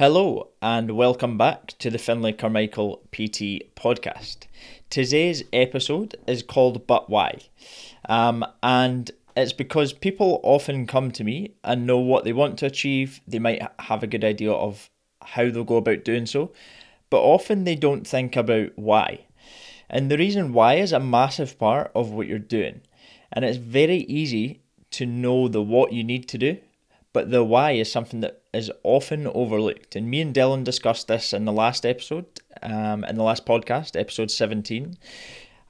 Hello, and welcome back to the Finlay Carmichael PT podcast. Today's episode is called But Why? Um, and it's because people often come to me and know what they want to achieve. They might have a good idea of how they'll go about doing so, but often they don't think about why. And the reason why is a massive part of what you're doing. And it's very easy to know the what you need to do but the why is something that is often overlooked. And me and Dylan discussed this in the last episode, um, in the last podcast, episode 17.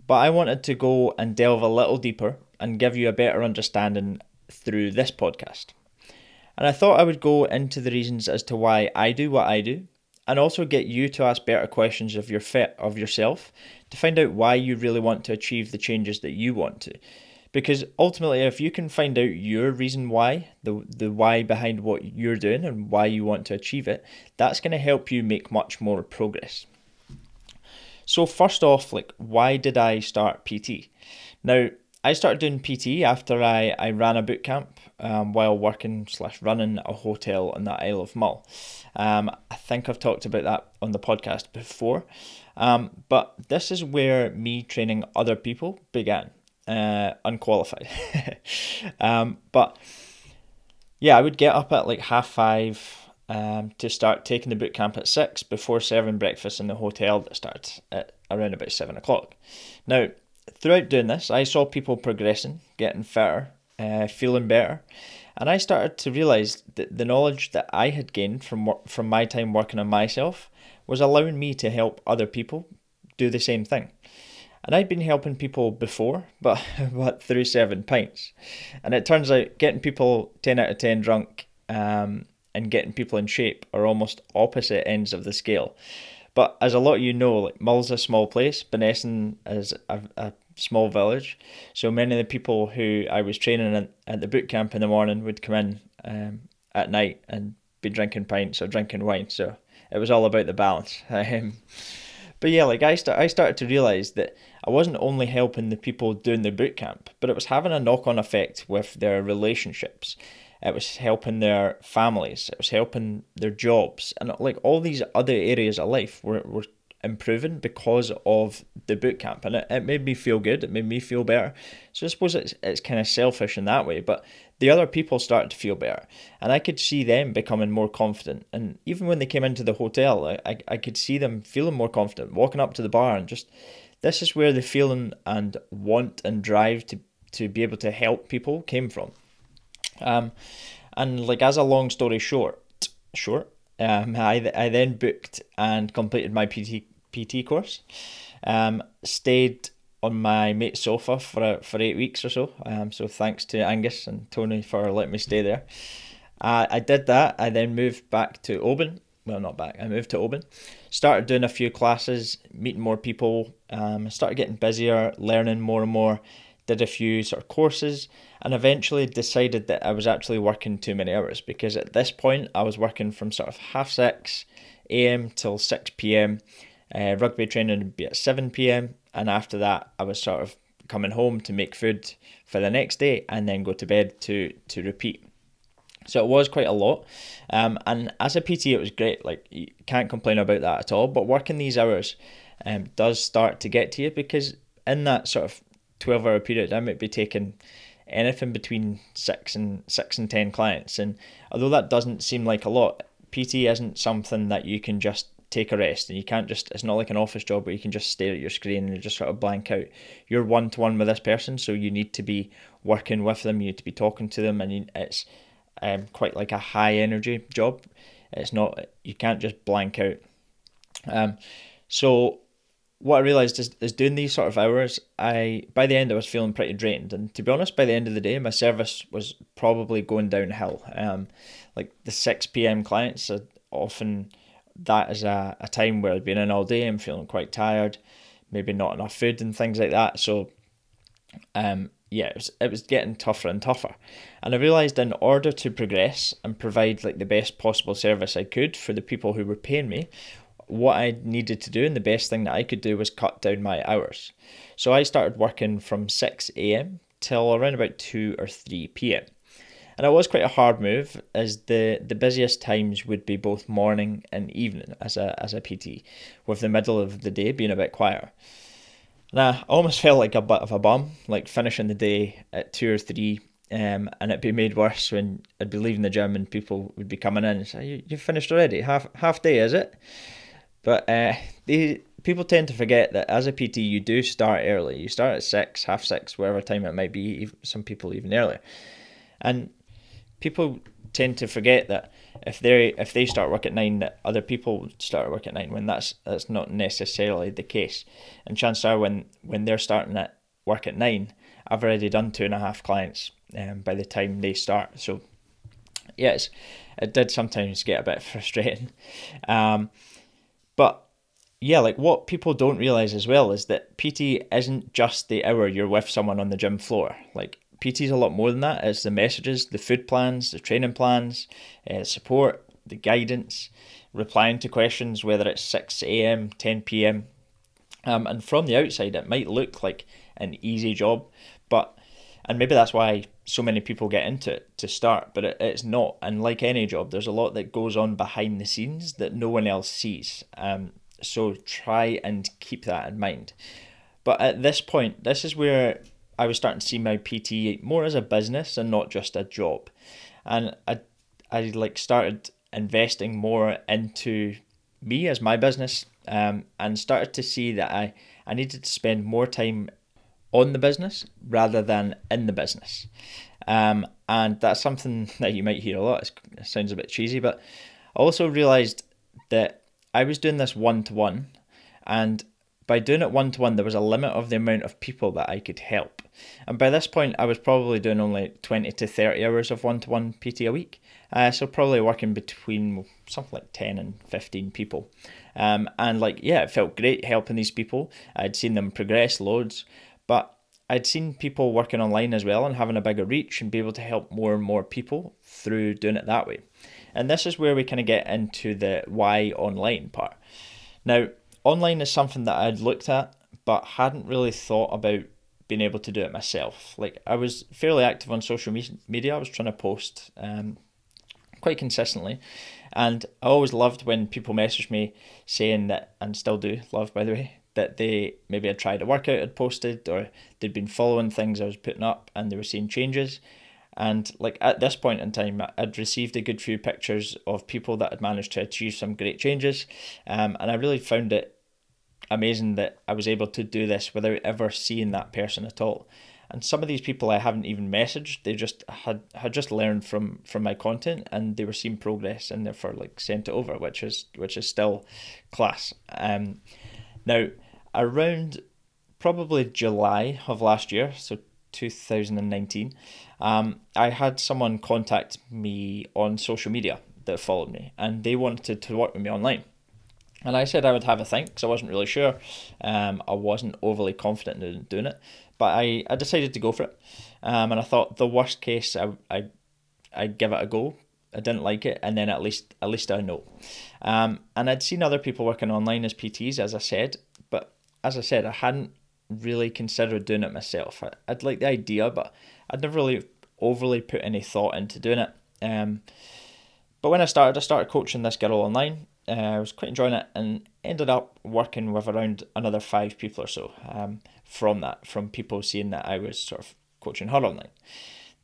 But I wanted to go and delve a little deeper and give you a better understanding through this podcast. And I thought I would go into the reasons as to why I do what I do, and also get you to ask better questions of your fit of yourself to find out why you really want to achieve the changes that you want to because ultimately if you can find out your reason why the the why behind what you're doing and why you want to achieve it that's going to help you make much more progress. So first off like why did i start pt now i started doing pt after i i ran a boot camp um, while working slash running a hotel on the isle of mull. Um, i think i've talked about that on the podcast before. Um, but this is where me training other people began uh, unqualified. um, but yeah, I would get up at like half five um, to start taking the boot camp at six before serving breakfast in the hotel that starts at around about seven o'clock. Now, throughout doing this, I saw people progressing, getting fitter, uh, feeling better, and I started to realize that the knowledge that I had gained from from my time working on myself was allowing me to help other people do the same thing. And I'd been helping people before, but but through seven pints. And it turns out getting people ten out of ten drunk um, and getting people in shape are almost opposite ends of the scale. But as a lot of you know, like Mull's a small place, Bunessan is a, a small village. So many of the people who I was training at, at the boot camp in the morning would come in um, at night and be drinking pints or drinking wine. So it was all about the balance. Um, but yeah, like I start, I started to realize that I wasn't only helping the people doing the boot camp, but it was having a knock on effect with their relationships. It was helping their families. It was helping their jobs, and like all these other areas of life were were improving because of the boot camp and it, it made me feel good it made me feel better. So i suppose it's, it's kind of selfish in that way but the other people started to feel better and i could see them becoming more confident. And even when they came into the hotel i, I, I could see them feeling more confident walking up to the bar and just this is where the feeling and want and drive to to be able to help people came from. Um and like as a long story short short um, I, I then booked and completed my PT PT course. Um, stayed on my mate's sofa for for eight weeks or so. Um, so thanks to Angus and Tony for letting me stay there. Uh, I did that. I then moved back to Oban. Well, not back. I moved to Oban. Started doing a few classes, meeting more people. Um, started getting busier, learning more and more. Did a few sort of courses, and eventually decided that I was actually working too many hours because at this point I was working from sort of half six a.m. till six p.m uh, rugby training would be at 7 pm, and after that, I was sort of coming home to make food for the next day and then go to bed to to repeat. So it was quite a lot. Um, and as a PT, it was great. Like, you can't complain about that at all. But working these hours um, does start to get to you because in that sort of 12 hour period, I might be taking anything between six and six and 10 clients. And although that doesn't seem like a lot, PT isn't something that you can just take a rest and you can't just it's not like an office job where you can just stare at your screen and just sort of blank out you're one to one with this person so you need to be working with them you need to be talking to them and you, it's um, quite like a high energy job it's not you can't just blank out um, so what I realized is, is doing these sort of hours, I by the end I was feeling pretty drained, and to be honest, by the end of the day, my service was probably going downhill. Um, like the six p.m. clients are often that is a, a time where I've been in all day, I'm feeling quite tired, maybe not enough food and things like that. So, um, yeah, it was, it was getting tougher and tougher. And I realised in order to progress and provide like the best possible service I could for the people who were paying me, what I needed to do and the best thing that I could do was cut down my hours. So I started working from 6 a.m. till around about 2 or 3 p.m. And it was quite a hard move, as the, the busiest times would be both morning and evening as a as a PT, with the middle of the day being a bit quieter. Nah, I almost felt like a bit of a bum, like finishing the day at two or three, um, and it'd be made worse when I'd be leaving the gym and people would be coming in and say, "You you finished already? Half half day, is it?" But uh, people tend to forget that as a PT, you do start early. You start at six, half six, whatever time it might be. Some people even earlier, and people tend to forget that if they if they start work at nine, that other people start work at nine. When that's that's not necessarily the case, and chances are when when they're starting at work at nine, I've already done two and a half clients um, by the time they start. So yes, it did sometimes get a bit frustrating, um, but yeah, like what people don't realize as well is that PT isn't just the hour you're with someone on the gym floor. Like PT is a lot more than that. It's the messages, the food plans, the training plans, uh, support, the guidance, replying to questions, whether it's 6 a.m., 10 p.m. Um, and from the outside, it might look like an easy job, but and maybe that's why so many people get into it to start, but it, it's not. And like any job, there's a lot that goes on behind the scenes that no one else sees. Um, so try and keep that in mind. But at this point, this is where I was starting to see my PT more as a business and not just a job. And I, I like started investing more into me as my business um, and started to see that I, I needed to spend more time on the business rather than in the business. Um, and that's something that you might hear a lot. it sounds a bit cheesy, but I also realized that I was doing this one to one, and by doing it one to one, there was a limit of the amount of people that I could help. And by this point, I was probably doing only 20 to 30 hours of one to one PT a week. Uh, so probably working between something like 10 and 15 people. Um, and like, yeah, it felt great helping these people. I'd seen them progress loads, but I'd seen people working online as well and having a bigger reach and be able to help more and more people through doing it that way. And this is where we kind of get into the why online part. Now, online is something that I'd looked at but hadn't really thought about being able to do it myself. Like I was fairly active on social media. I was trying to post um, quite consistently, and I always loved when people messaged me saying that, and still do love by the way, that they maybe had tried a workout had posted or they'd been following things I was putting up and they were seeing changes, and like at this point in time, I'd received a good few pictures of people that had managed to achieve some great changes. Um, and I really found it amazing that I was able to do this without ever seeing that person at all. And some of these people I haven't even messaged. They just had had just learned from from my content, and they were seeing progress, and therefore like sent it over, which is which is still class. Um, now around probably July of last year, so 2019, um, I had someone contact me on social media that followed me and they wanted to work with me online. And I said I would have a think because I wasn't really sure. Um, I wasn't overly confident in doing it, but I, I decided to go for it. Um, and I thought the worst case, I, I, I'd give it a go. I didn't like it, and then at least at least I know. Um, and I'd seen other people working online as PTs, as I said, but as I said, I hadn't really considered doing it myself. I, would like the idea, but I'd never really overly put any thought into doing it. Um, but when I started, I started coaching this girl online. Uh, I was quite enjoying it and ended up working with around another five people or so um, from that, from people seeing that I was sort of coaching her online.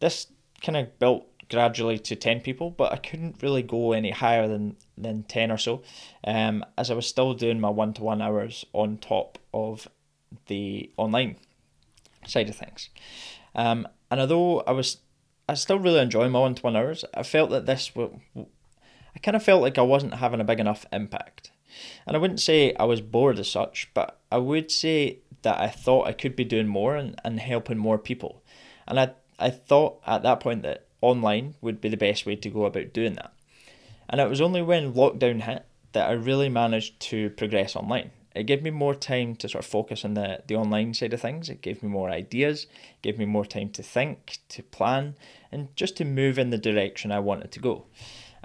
This kind of built gradually to 10 people, but I couldn't really go any higher than, than 10 or so, um, as I was still doing my one to one hours on top of the online side of things. Um, and although I was, I still really enjoy my one to one hours, I felt that this, I kind of felt like I wasn't having a big enough impact. And I wouldn't say I was bored as such, but I would say that I thought I could be doing more and, and helping more people. And I, I thought at that point that online would be the best way to go about doing that. And it was only when lockdown hit that I really managed to progress online it gave me more time to sort of focus on the, the online side of things. It gave me more ideas, gave me more time to think, to plan, and just to move in the direction I wanted to go.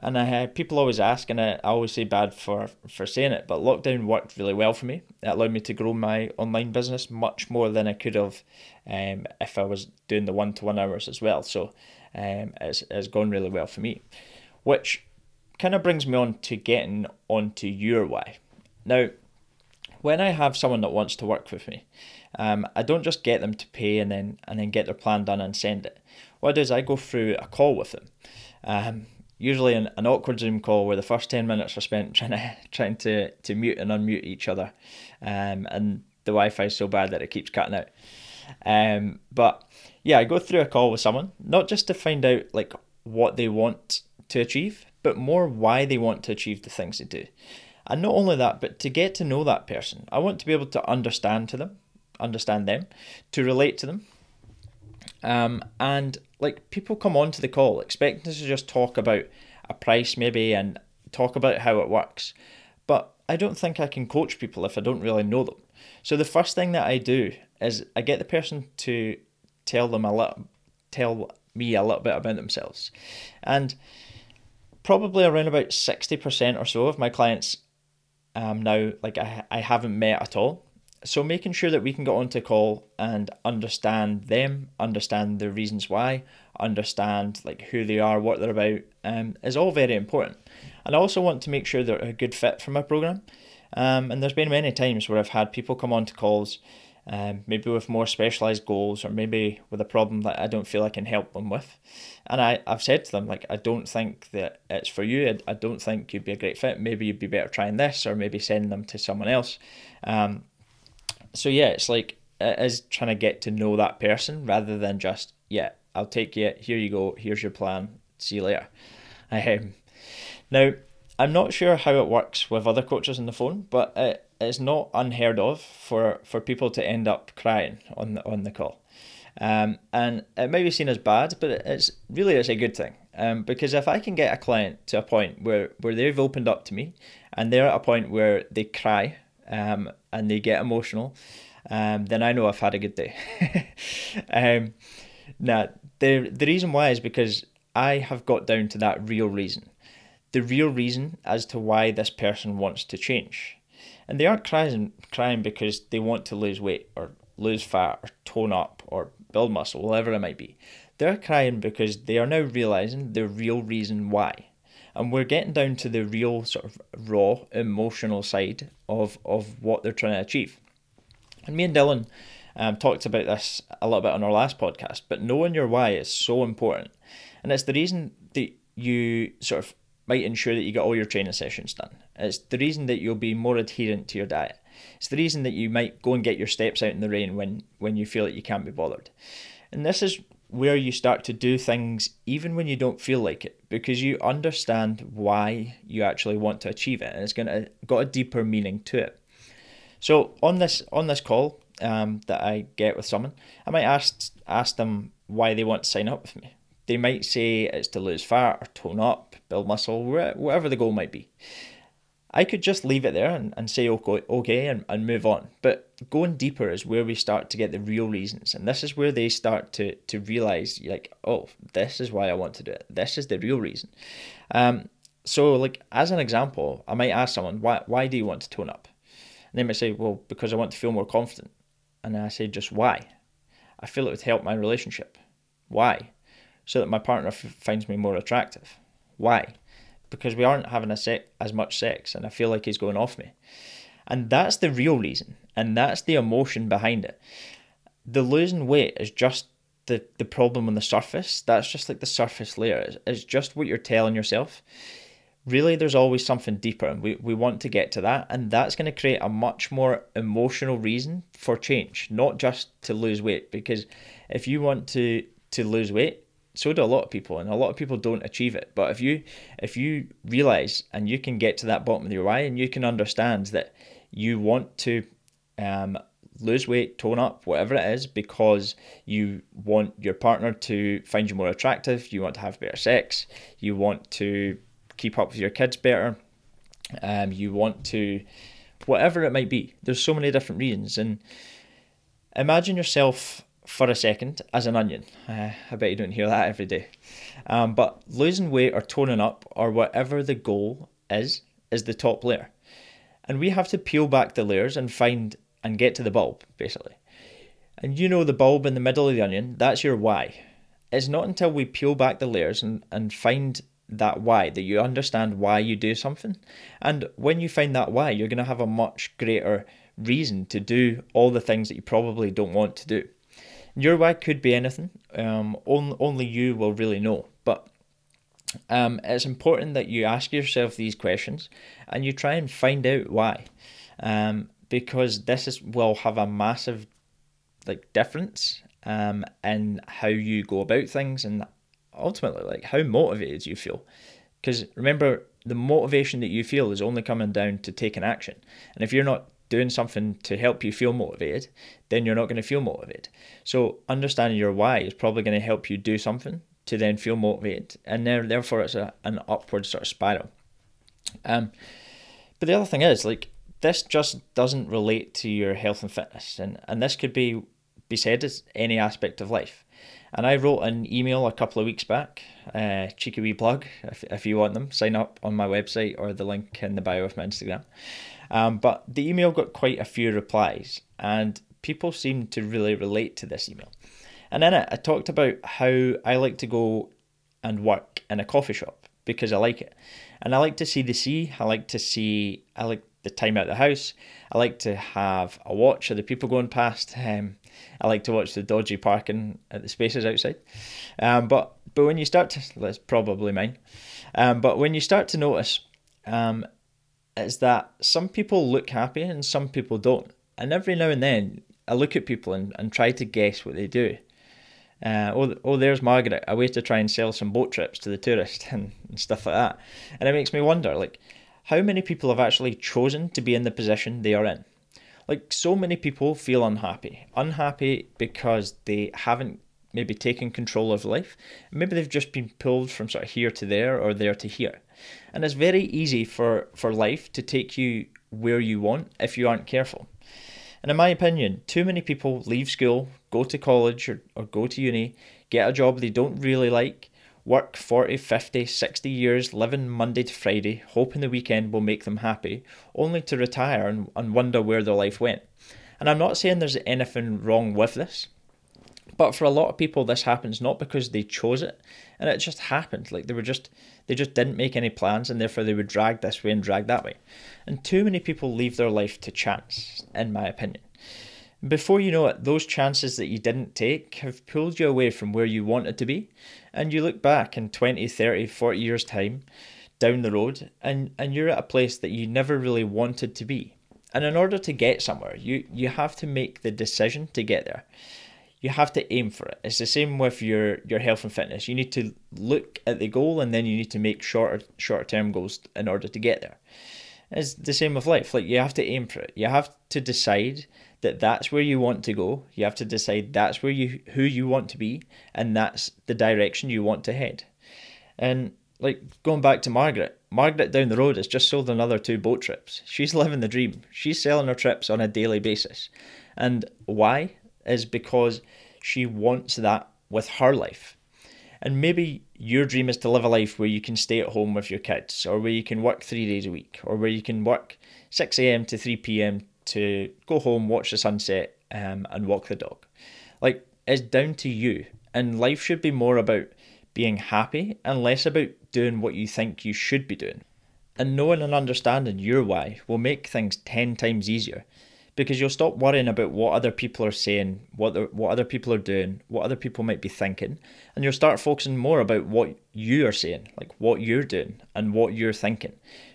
And I people always ask, and I, I always say bad for, for saying it, but lockdown worked really well for me. It allowed me to grow my online business much more than I could have um, if I was doing the one to one hours as well. So um, it's, it's gone really well for me. Which kind of brings me on to getting onto your why. Now, when I have someone that wants to work with me, um, I don't just get them to pay and then and then get their plan done and send it. What I do is I go through a call with them. Um, usually an, an awkward Zoom call where the first ten minutes are spent trying to trying to, to mute and unmute each other, um, and the Wi-Fi is so bad that it keeps cutting out. Um, but yeah, I go through a call with someone not just to find out like what they want to achieve, but more why they want to achieve the things they do. And not only that, but to get to know that person. I want to be able to understand to them, understand them, to relate to them. Um, and like people come onto the call expecting us to just talk about a price maybe and talk about how it works. But I don't think I can coach people if I don't really know them. So the first thing that I do is I get the person to tell them a little, tell me a little bit about themselves, and probably around about 60% or so of my clients um, now like I, I haven't met at all so making sure that we can get onto call and understand them understand the reasons why understand like who they are what they're about um, is all very important and i also want to make sure they're a good fit for my program um, and there's been many times where i've had people come on to calls um, maybe with more specialized goals or maybe with a problem that I don't feel I can help them with. And I, I've said to them, like, I don't think that it's for you. I, I don't think you'd be a great fit. Maybe you'd be better trying this or maybe sending them to someone else. Um, so, yeah, it's like, it is trying to get to know that person rather than just, yeah, I'll take you, here you go, here's your plan, see you later. Um, now, I'm not sure how it works with other coaches on the phone, but it, it's not unheard of for, for people to end up crying on the, on the call. Um, and it may be seen as bad, but it's really it's a good thing. Um, because if I can get a client to a point where, where they've opened up to me and they're at a point where they cry um, and they get emotional, um, then I know I've had a good day. um, now, the, the reason why is because I have got down to that real reason the real reason as to why this person wants to change. And they aren't crying crying because they want to lose weight or lose fat or tone up or build muscle, whatever it might be. They're crying because they are now realizing the real reason why. And we're getting down to the real sort of raw emotional side of, of what they're trying to achieve. And me and Dylan um, talked about this a little bit on our last podcast, but knowing your why is so important. And it's the reason that you sort of might ensure that you get all your training sessions done. It's the reason that you'll be more adherent to your diet. It's the reason that you might go and get your steps out in the rain when, when you feel that you can't be bothered. And this is where you start to do things even when you don't feel like it because you understand why you actually want to achieve it and it's going to got a deeper meaning to it. So on this on this call um, that I get with someone, I might ask ask them why they want to sign up with me. They might say it's to lose fat or tone up, build muscle, whatever the goal might be. I could just leave it there and, and say okay, okay and, and move on. But going deeper is where we start to get the real reasons. And this is where they start to, to realize, like, oh, this is why I want to do it. This is the real reason. Um, so, like, as an example, I might ask someone, why, why do you want to tone up? And they might say, well, because I want to feel more confident. And I say, just why? I feel it would help my relationship. Why? So that my partner f- finds me more attractive. Why? Because we aren't having a se- as much sex and I feel like he's going off me. And that's the real reason. And that's the emotion behind it. The losing weight is just the, the problem on the surface. That's just like the surface layer. It's, it's just what you're telling yourself. Really, there's always something deeper, and we, we want to get to that. And that's going to create a much more emotional reason for change, not just to lose weight. Because if you want to, to lose weight, so do a lot of people and a lot of people don't achieve it. But if you if you realize and you can get to that bottom of your why and you can understand that you want to um, lose weight tone up whatever it is because you want your partner to find you more attractive you want to have better sex you want to keep up with your kids better um, you want to whatever it might be there's so many different reasons. And imagine yourself for a second as an onion. Uh, I bet you don't hear that every day. Um, but losing weight or toning up or whatever the goal is, is the top layer. And we have to peel back the layers and find and get to the bulb, basically. And you know the bulb in the middle of the onion, that's your why. it's not until we peel back the layers and, and find that why that you understand why you do something. And when you find that why, you're going to have a much greater reason to do all the things that you probably don't want to do. Your why could be anything. Um, only, only you will really know. But um, it's important that you ask yourself these questions and you try and find out why. Um, because this is will have a massive like difference um, in how you go about things and ultimately like how motivated you feel. Because remember, the motivation that you feel is only coming down to taking action. And if you're not doing something to help you feel motivated, then you're not going to feel motivated. So understanding your why is probably going to help you do something to then feel motivated, and there therefore it's a, an upward sort of spiral. Um, but the other thing is like this just doesn't relate to your health and fitness, and and this could be be said as any aspect of life. And I wrote an email a couple of weeks back, uh, cheeky wee plug, if, if you want them, sign up on my website or the link in the bio of my Instagram. Um, but the email got quite a few replies, and people seemed to really relate to this email. And in it, I talked about how I like to go and work in a coffee shop because I like it. And I like to see the sea, I like to see, I like the time out of the house. I like to have a watch of the people going past. Um, I like to watch the dodgy parking at the spaces outside. Um, but but when you start to, that's probably mine. Um, but when you start to notice, um, is that some people look happy and some people don't. And every now and then, I look at people and, and try to guess what they do. Uh, oh, oh, there's Margaret, a way to try and sell some boat trips to the tourist and, and stuff like that. And it makes me wonder, like, how many people have actually chosen to be in the position they are in? Like, so many people feel unhappy. Unhappy because they haven't maybe taken control of life. Maybe they've just been pulled from sort of here to there or there to here. And it's very easy for, for life to take you where you want if you aren't careful. And in my opinion, too many people leave school, go to college or, or go to uni, get a job they don't really like, work 40, 50, 60 years, living Monday to Friday, hoping the weekend will make them happy, only to retire and, and wonder where their life went. And I'm not saying there's anything wrong with this, but for a lot of people this happens not because they chose it and it just happened. Like they were just they just didn't make any plans and therefore they were dragged this way and dragged that way. And too many people leave their life to chance, in my opinion. Before you know it, those chances that you didn't take have pulled you away from where you wanted to be. And you look back in 20, 30, 40 years' time down the road and, and you're at a place that you never really wanted to be. And in order to get somewhere, you, you have to make the decision to get there. You have to aim for it. It's the same with your, your health and fitness. You need to look at the goal and then you need to make shorter shorter term goals in order to get there. It's the same with life. Like you have to aim for it. You have to decide that that's where you want to go. You have to decide that's where you who you want to be, and that's the direction you want to head. And like going back to Margaret, Margaret down the road has just sold another two boat trips. She's living the dream. She's selling her trips on a daily basis. And why? Is because she wants that with her life. And maybe your dream is to live a life where you can stay at home with your kids, or where you can work three days a week, or where you can work 6 a.m. to 3 p.m to go home, watch the sunset, um, and walk the dog. Like, it's down to you. And life should be more about being happy and less about doing what you think you should be doing. And knowing and understanding your why will make things 10 times easier because you'll stop worrying about what other people are saying, what the, what other people are doing, what other people might be thinking, and you'll start focusing more about what you are saying, like what you're doing and what you're thinking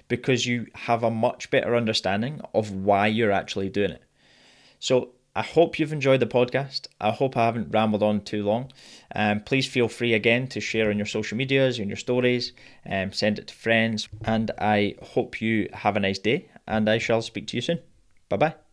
because you have a much better understanding of why you're actually doing it. So I hope you've enjoyed the podcast. I hope I haven't rambled on too long. Um, please feel free again to share on your social medias, in your stories, um, send it to friends, and I hope you have a nice day. And I shall speak to you soon. Bye bye.